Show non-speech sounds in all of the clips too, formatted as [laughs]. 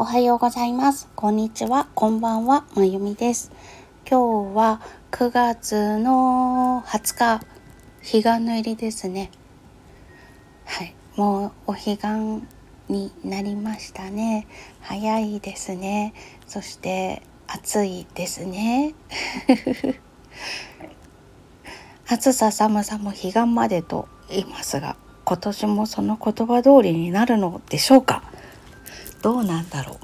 おはようございます。こんにちは。こんばんは。まゆみです。今日は9月の20日、彼岸の入りですね。はい。もうお彼岸になりましたね。早いですね。そして暑いですね。[laughs] 暑さ寒さも彼岸までと言いますが、今年もその言葉通りになるのでしょうか？どうなんだろう。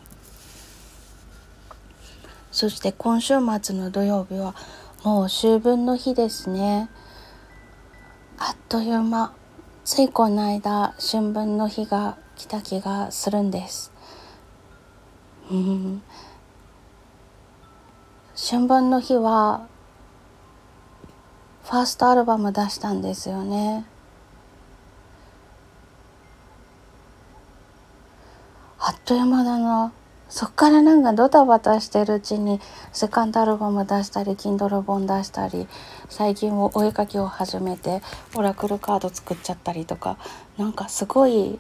そして今週末の土曜日はもう秋分の日ですね。あっという間。ついこの間春分の日が来た気がするんです。うん。春分の日はファーストアルバム出したんですよね。あっという間だなそっからなんかドタバタしてるうちにセカンドアルバム出したり Kindle 本出したり最近お絵かきを始めてオラクルカード作っちゃったりとかなんかすごい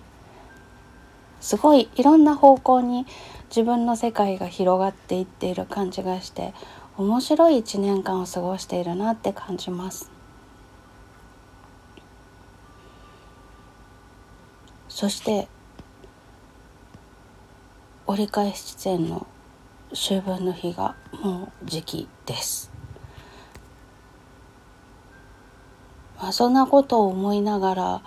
すごいいろんな方向に自分の世界が広がっていっている感じがして面白い一年間を過ごしているなって感じます。そして折り返し地点の秋分の日がもう時期です。まあ、そんなことを思いながら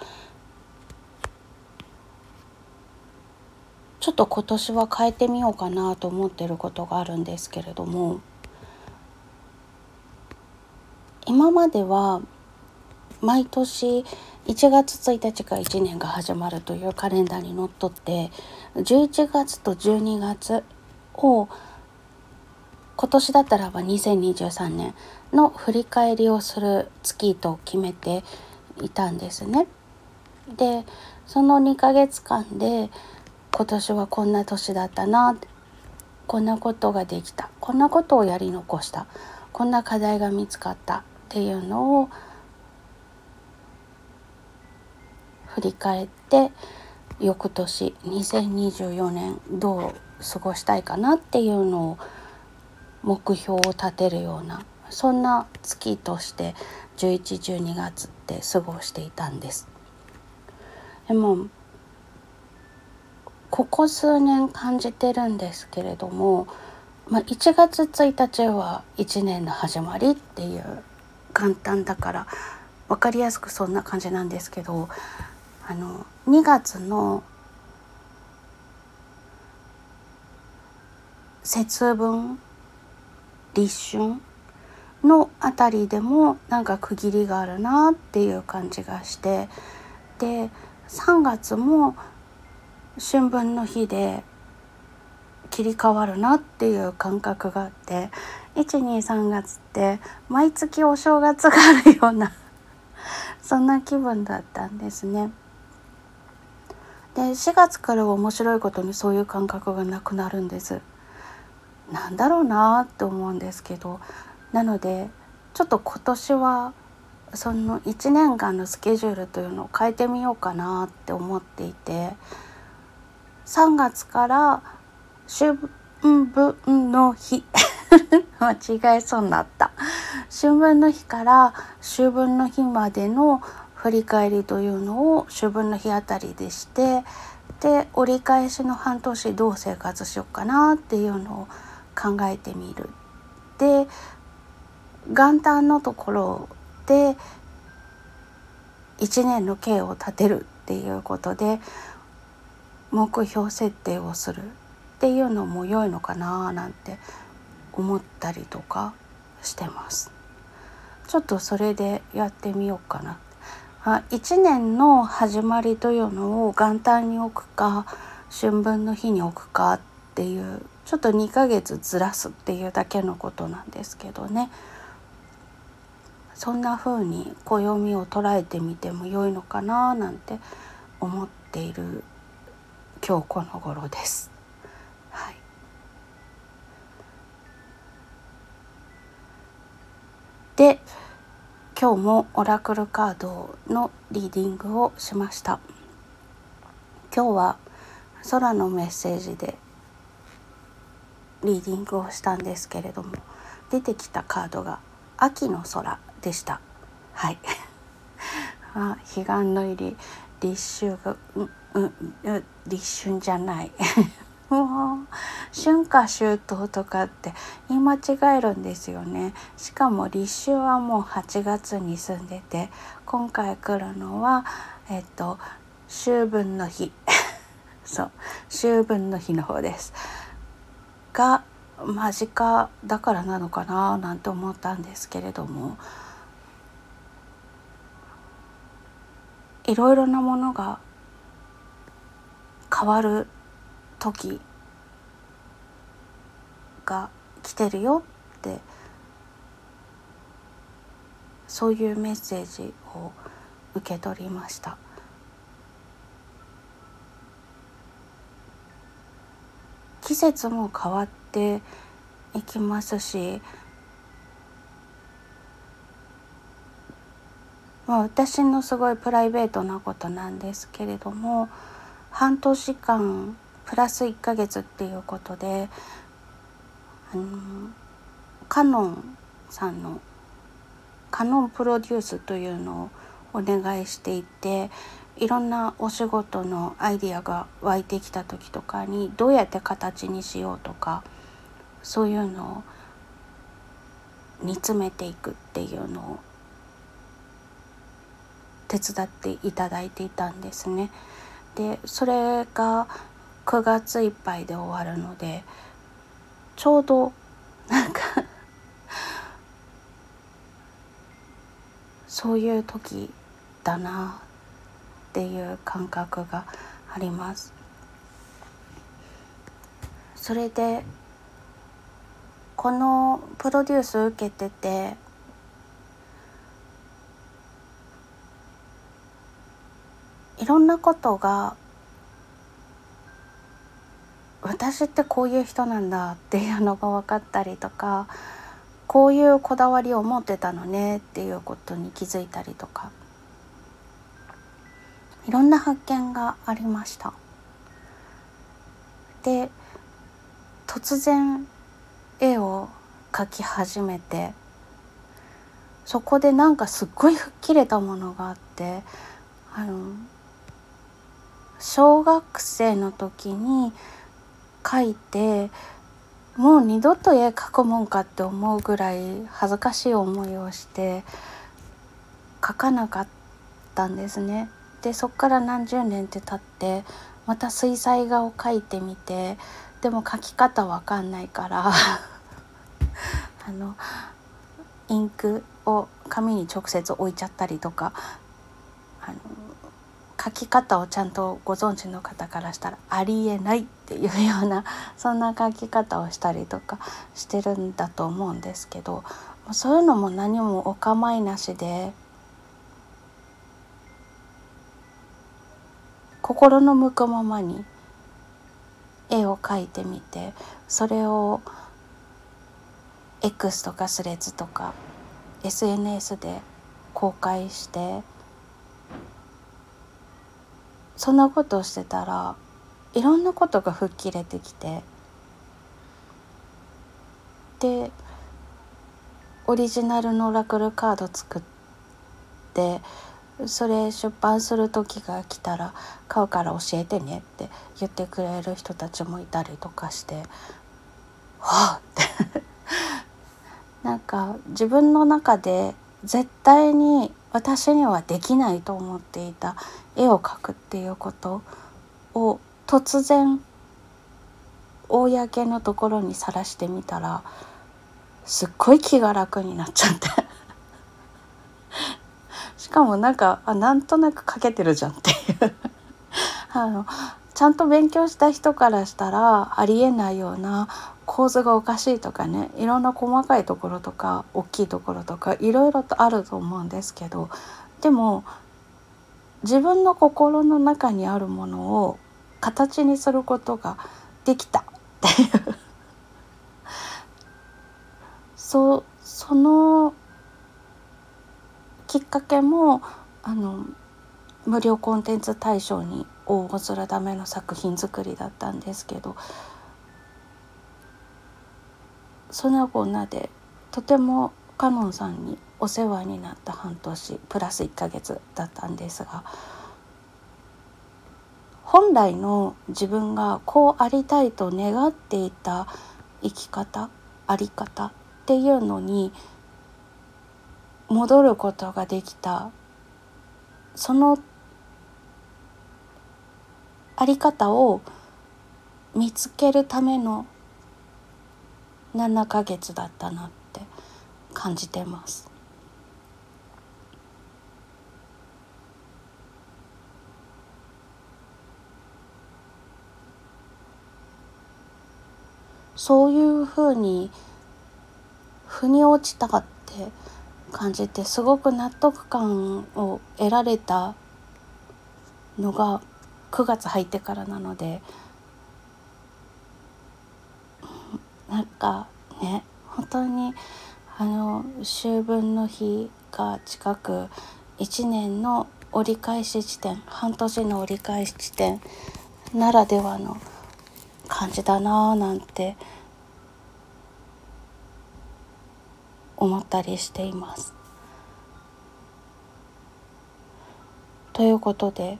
ちょっと今年は変えてみようかなと思ってることがあるんですけれども今までは毎年1月1日から1年が始まるというカレンダーにのっとって11月と12月を今年だったらば2023年の振り返りをする月と決めていたんですね。でその2ヶ月間で今年はこんな年だったなこんなことができたこんなことをやり残したこんな課題が見つかったっていうのを振り返って翌年2024年どう過ごしたいかなっていうのを目標を立てるようなそんな月として1112月って過ごしていたんです。でもここ数年感じてるんですけれども、まあ、1月1日は1年の始まりっていう簡単だから分かりやすくそんな感じなんですけどあの2月の節分立春のあたりでもなんか区切りがあるなっていう感じがしてで3月も春分の日で切り替わるなっていう感覚があって123月って毎月お正月があるようなそんな気分だったんですね。で4月からは面白いことにそういう感覚がなくなるんです。なんだろうなって思うんですけど。なのでちょっと今年はその1年間のスケジュールというのを変えてみようかなって思っていて。3月から春分の日。[laughs] 間違えそうになった。春分の日から秋分の日までの振り返りというのを秋分の日あたりでしてで折り返しの半年どう生活しようかなっていうのを考えてみる。で元旦のところで1年の計を立てるっていうことで目標設定をするっていうのも良いのかななんて思ったりとかしてます。ちょっとそれでやってみようかなあ1年の始まりというのを元旦に置くか春分の日に置くかっていうちょっと2ヶ月ずらすっていうだけのことなんですけどねそんな風に暦を捉えてみても良いのかななんて思っている今日この頃です。はい、で今日もオラクルカードのリーディングをしました。今日は空のメッセージでリーディングをしたんですけれども出てきたカードが「秋の空」でした。はい。[laughs] あ彼岸の入り立秋がうんうん立春じゃない。春夏秋冬とかって言い間違えるんですよね。しかも立秋はもう8月に住んでて今回来るのはえっと秋分の日。[laughs] そう秋分の日の方です。が間近だからなのかななんて思ったんですけれども。いろいろなものが変わる時が来てるよってそういうメッセージを受け取りました。季節も変わっていきますしまあ、私のすごいプライベートなことなんですけれども半年間プラス1ヶ月っていうことであのカノンさんのカノンプロデュースというのをお願いしていていろんなお仕事のアイディアが湧いてきた時とかにどうやって形にしようとかそういうのを煮詰めていくっていうのを手伝っていただいていたんですね。でそれが9月いっぱいで終わるのでちょうどなんかそういう時だなっていう感覚があります。それでこのプロデュース受けてていろんなことが私ってこういう人なんだっていうのが分かったりとかこういうこだわりを持ってたのねっていうことに気づいたりとかいろんな発見がありました。で突然絵を描き始めてそこでなんかすっごい吹っ切れたものがあってあの小学生の時に書いてもう二度と絵描くもんかって思うぐらい恥ずかしい思いをして描かなかったんですね。でそっから何十年って経ってまた水彩画を描いてみてでも描き方わかんないから [laughs] あのインクを紙に直接置いちゃったりとかあの書き方をちゃんとご存知の方からしたらありえないっていうような [laughs] そんな書き方をしたりとかしてるんだと思うんですけどそういうのも何もお構いなしで心の向くままに絵を描いてみてそれを X とかスレッズとか SNS で公開してそんなことをしてたらいろんなことが吹っ切れてきてでオリジナルのオラクルカード作ってそれ出版する時が来たら買うから教えてねって言ってくれる人たちもいたりとかしてはあって。[laughs] なんか自分の中で絶対に私にはできないと思っていた絵を描くっていうことを突然公のところにさらしてみたらすっごい気が楽になっちゃって。[laughs] しかもなんかあなんとなく描けてるじゃんっていう。あのちゃんと勉強した人からしたらありえないような構図がおかしいとかねいろんな細かいところとか大きいところとかいろいろとあると思うんですけどでも自分の心の中にあるものを形にすることができた。っていうそそのきっかけもあの無料コンテンツ大賞に応募するための作品作りだったんですけどそんなこんなでとてもカノンさんにお世話になった半年プラス1ヶ月だったんですが本来の自分がこうありたいと願っていた生き方あり方っていうのに戻ることができた。そのあり方を見つけるための7ヶ月だったなって。感じてます。そういうふうに腑に落ちたって感じてすごく納得感を得られたのが9月入ってからなのでなんかね本当にあの秋分の日が近く1年の折り返し地点半年の折り返し地点ならではの感じだなぁなんて思ったりしています。ということで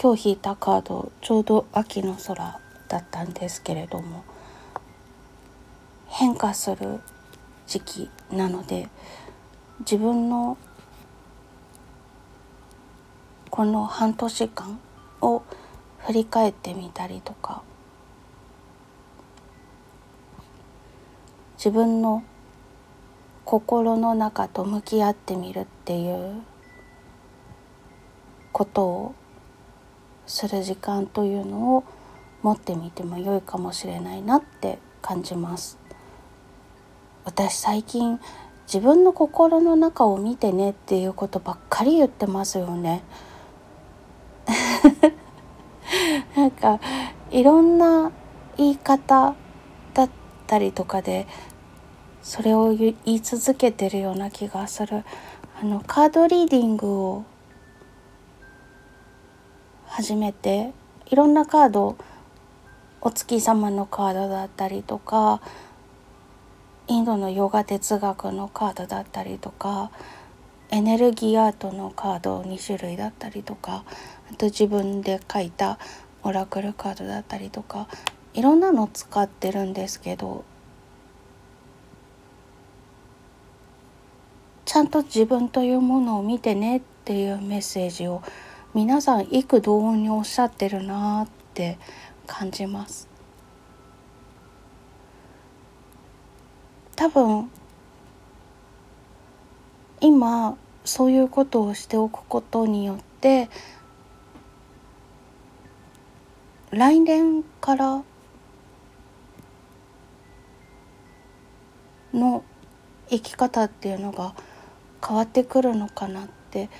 今日引いたカードちょうど秋の空だったんですけれども変化する時期なので自分のこの半年間を振り返ってみたりとか自分の心の中と向き合ってみるっていうことをする時間というのを持ってみても良いかもしれないなって感じます。私最近自分の心の中を見てねっていうことばっかり言ってますよね。[laughs] なんかいろんな言い方だったりとかでそれを言い続けてるような気がする。あのカードリーディングを始めていろんなカードお月様のカードだったりとかインドのヨガ哲学のカードだったりとかエネルギーアートのカード2種類だったりとかあと自分で書いたオラクルカードだったりとかいろんなの使ってるんですけどちゃんと自分というものを見てねっていうメッセージを皆さん幾同音におっしゃってるなって感じます。多分今そういうことをしておくことによって来年からの生き方っていうのが変わってくるのかなって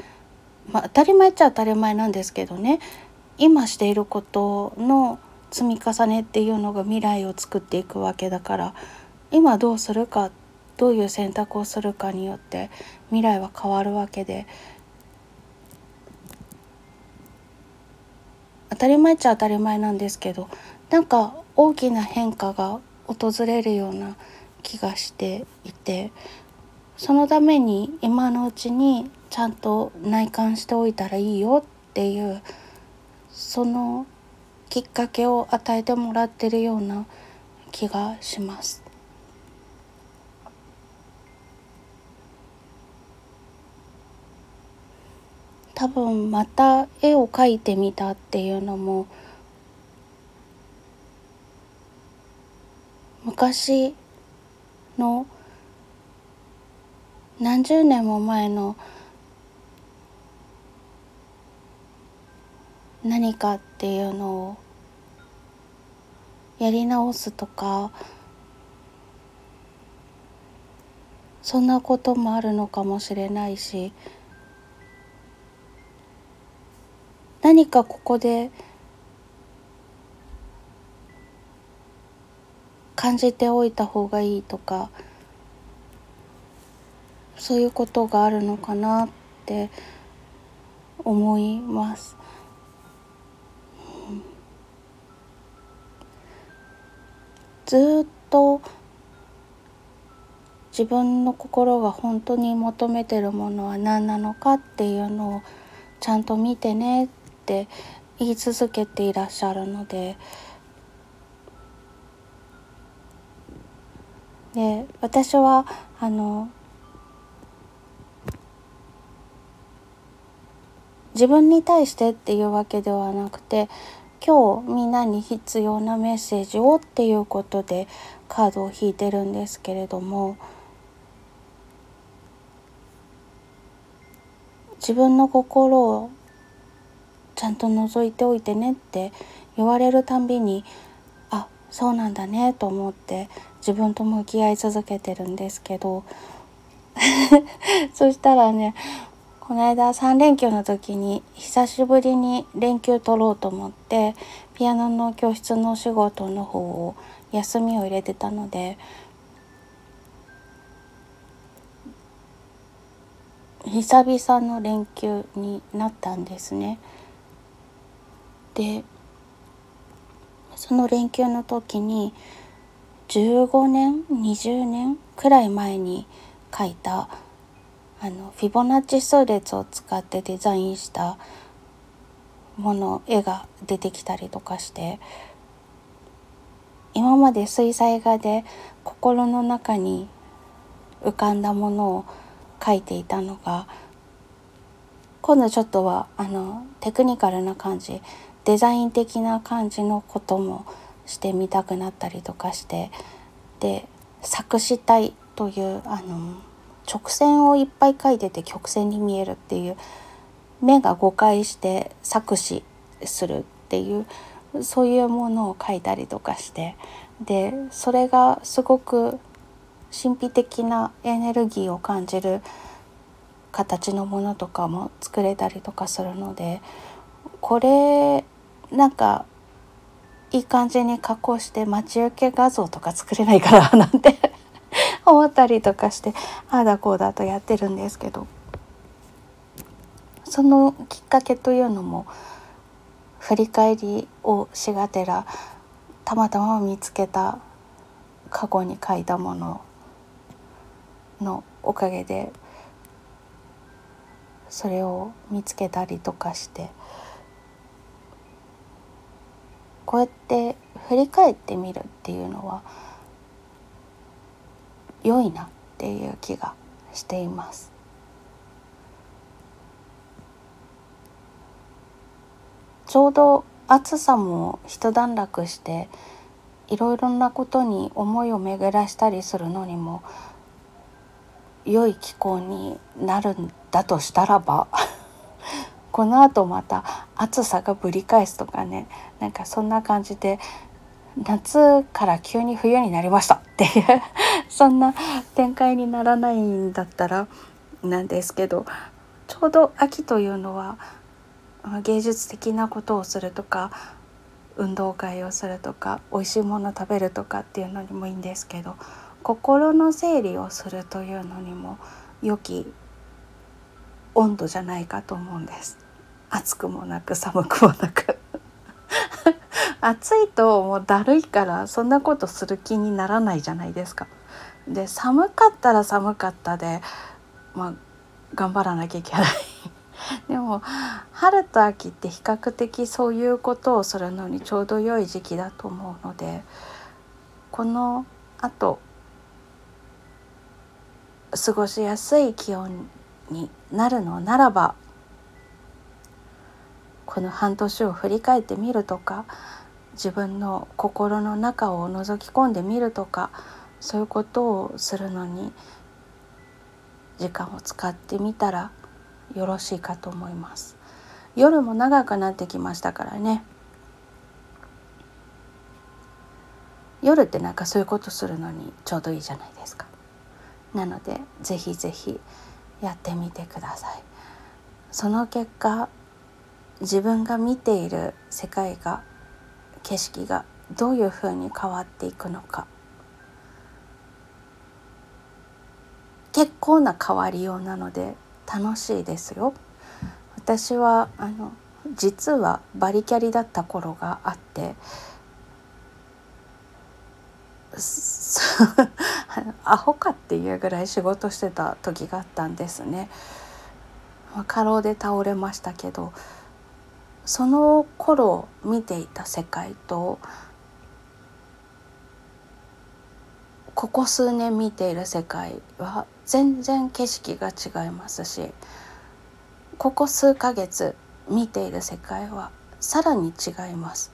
まあ、当たり前っちゃ当たり前なんですけどね。今していることの積み重ねっていうのが未来を作っていくわけだから今どうするかどういう選択をするかによって未来は変わるわけで当たり前っちゃ当たり前なんですけどなんか大きな変化が訪れるような気がしていてそのために今のうちにちゃんと内観しておいたらいいよっていうそのきっかけを与えてもらってるような気がします。多分また絵を描いてみたっていうのも昔の何十年も前の何かっていうのをやり直すとかそんなこともあるのかもしれないし何かここで感じておいた方がいいとかそういうことがあるのかなって思います。ずっと自分の心が本当に求めてるものは何なのかっていうのをちゃんと見てねって言い続けていらっしゃるので。で私はあの自分に対してっていうわけではなくて今日みんなに必要なメッセージをっていうことでカードを引いてるんですけれども自分の心をちゃんと覗いておいてねって言われるたんびにあそうなんだねと思って自分と向き合い続けてるんですけど [laughs] そしたらねこの間3連休の時に久しぶりに連休取ろうと思ってピアノの教室のお仕事の方を休みを入れてたので久々の連休になったんですね。でその連休の時に15年20年くらい前に書いたあのフィボナッチ数列を使ってデザインしたもの絵が出てきたりとかして今まで水彩画で心の中に浮かんだものを描いていたのが今度ちょっとはあのテクニカルな感じデザイン的な感じのこともしてみたくなったりとかしてで作詞体というあの直線をいっぱい描いてて曲線に見えるっていう目が誤解して作詞するっていうそういうものを書いたりとかしてでそれがすごく神秘的なエネルギーを感じる形のものとかも作れたりとかするのでこれなんかいい感じに加工して待ち受け画像とか作れないかななんて [laughs] 思ったりとかしてああだこうだとやってるんですけど。そのきっかけというのも振り返りをしがてらたまたま見つけた過去に書いたもののおかげでそれを見つけたりとかしてこうやって振り返ってみるっていうのは良いなっていう気がしています。ちょうど暑さも一段落していろいろなことに思いを巡らしたりするのにも良い気候になるんだとしたらば [laughs] このあとまた暑さがぶり返すとかねなんかそんな感じで夏から急に冬になりましたっていう [laughs] そんな展開にならないんだったらなんですけどちょうど秋というのは芸術的なことをするとか運動会をするとか美味しいもの食べるとかっていうのにもいいんですけど心の整理をするというのにも良き温度じゃないかと思うんです。暑くもなく寒くもなく。暑いともうだるいからそんなことする気にならないじゃないですか。で寒かったら寒かったで、まあ、頑張らなきゃいけない [laughs] でも春と秋って比較的そういうことをするのにちょうど良い時期だと思うのでこのあと過ごしやすい気温になるのならばこの半年を振り返ってみるとか自分の心の中を覗き込んでみるとかそういうことをするのに時間を使ってみたらよろしいかと思います。夜も長くなってきましたからね。夜ってなんかそういうことするのにちょうどいいじゃないですか。なのでぜひぜひやってみてください。その結果自分が見ている世界が景色がどういうふうに変わっていくのか結構な変わりようなので楽しいですよ。私はあの実はバリキャリだった頃があって [laughs] アホかっていうぐらい仕事してた時があったんですね。過労で倒れましたけどその頃見ていた世界とここ数年見ている世界は全然景色が違いますしここ数ヶ月見ている世界はさらに違います。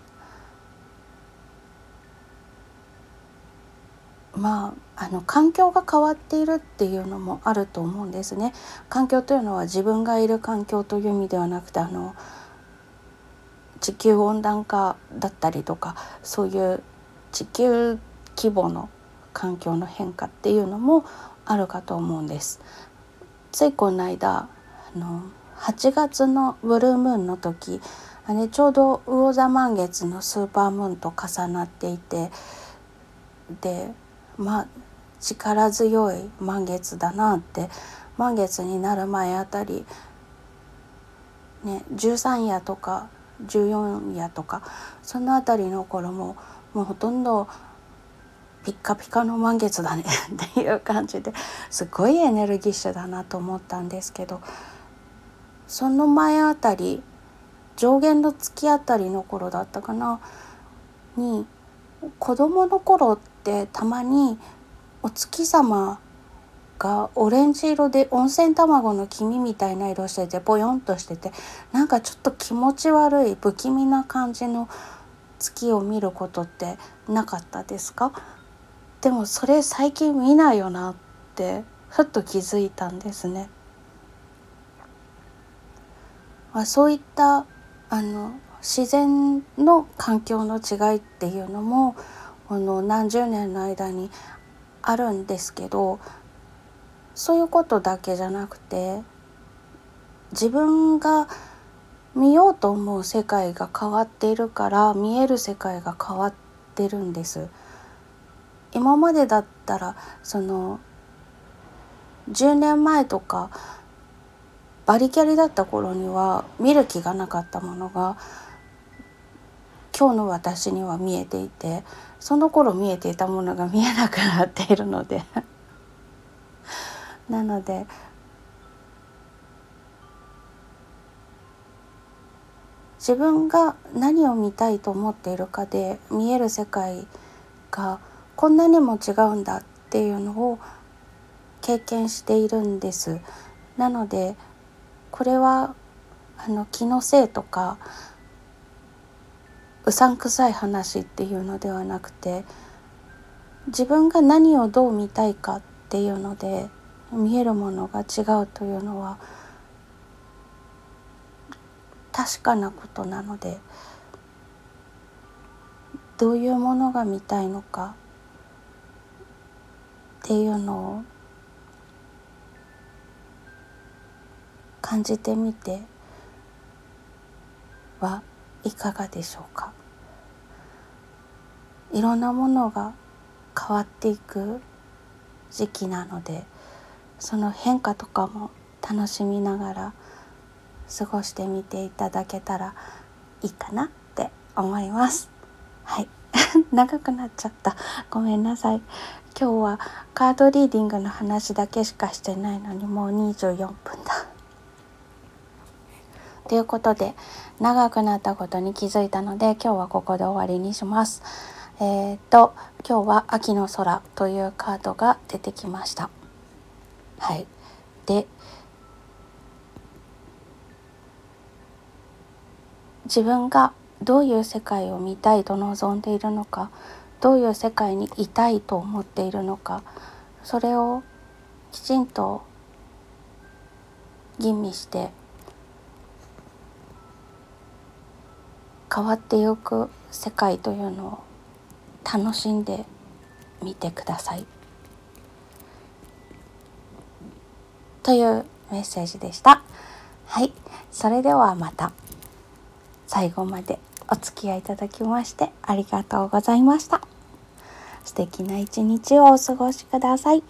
まあ、あの環境が変わっているっていうのもあると思うんですね。環境というのは自分がいる環境という意味ではなくてあの地球温暖化だったりとかそういう地球規模の環境の変化っていうのもあるかと思うんです。ついこの間あの8月のブルームーンの時あれちょうど魚座満月のスーパームーンと重なっていてでまあ力強い満月だなって満月になる前あたり、ね、13夜とか14夜とかその辺りの頃ももうほとんどピッカピカの満月だね [laughs] っていう感じですごいエネルギッシュだなと思ったんですけどその前あたり上限の月あたりの頃だったかなに子供の頃ってたまにお月様がオレンジ色で温泉卵の黄身みたいな色しててボヨンとしててなんかちょっと気持ち悪い不気味な感じの月を見ることってなかったですか？でもそれ最近見ないよなってふっと気づいたんですね。まあ、そういったあの自然の環境の違いっていうのもこの何十年の間にあるんですけどそういうことだけじゃなくて自分が見ようと思う世界が変わっているから見える世界が変わってるんです。今までだったらその10年前とかバリキャリだった頃には見る気がなかったものが今日の私には見えていてその頃見えていたものが見えなくなっているのでなので自分が何を見たいと思っているかで見える世界がこんなにも違うんだっていうのを経験しているんです。なのでこれはあの気のせいとかうさんくさい話っていうのではなくて自分が何をどう見たいかっていうので見えるものが違うというのは確かなことなのでどういうものが見たいのかっていうのを感じてみてはいかがでしょうか。いろんなものが変わっていく時期なのでその変化とかも楽しみながら過ごしてみていただけたらいいかなって思いますはい [laughs] 長くなっちゃったごめんなさい今日はカードリーディングの話だけしかしてないのにもう24分だ。[laughs] ということで長くなったことに気づいたので今日はここで終わりにします。えっ、と今日は秋の空というカードが出てきました。はい。で自分がどういう世界を見たいと望んでいるのかどういう世界にいたいと思っているのかそれをきちんと吟味して変わってゆく世界というのを楽しんでみてください。というメッセージでした。はい、それではまた最後までお付き合いいただきましてありがとうございました。素敵な一日をお過ごしください。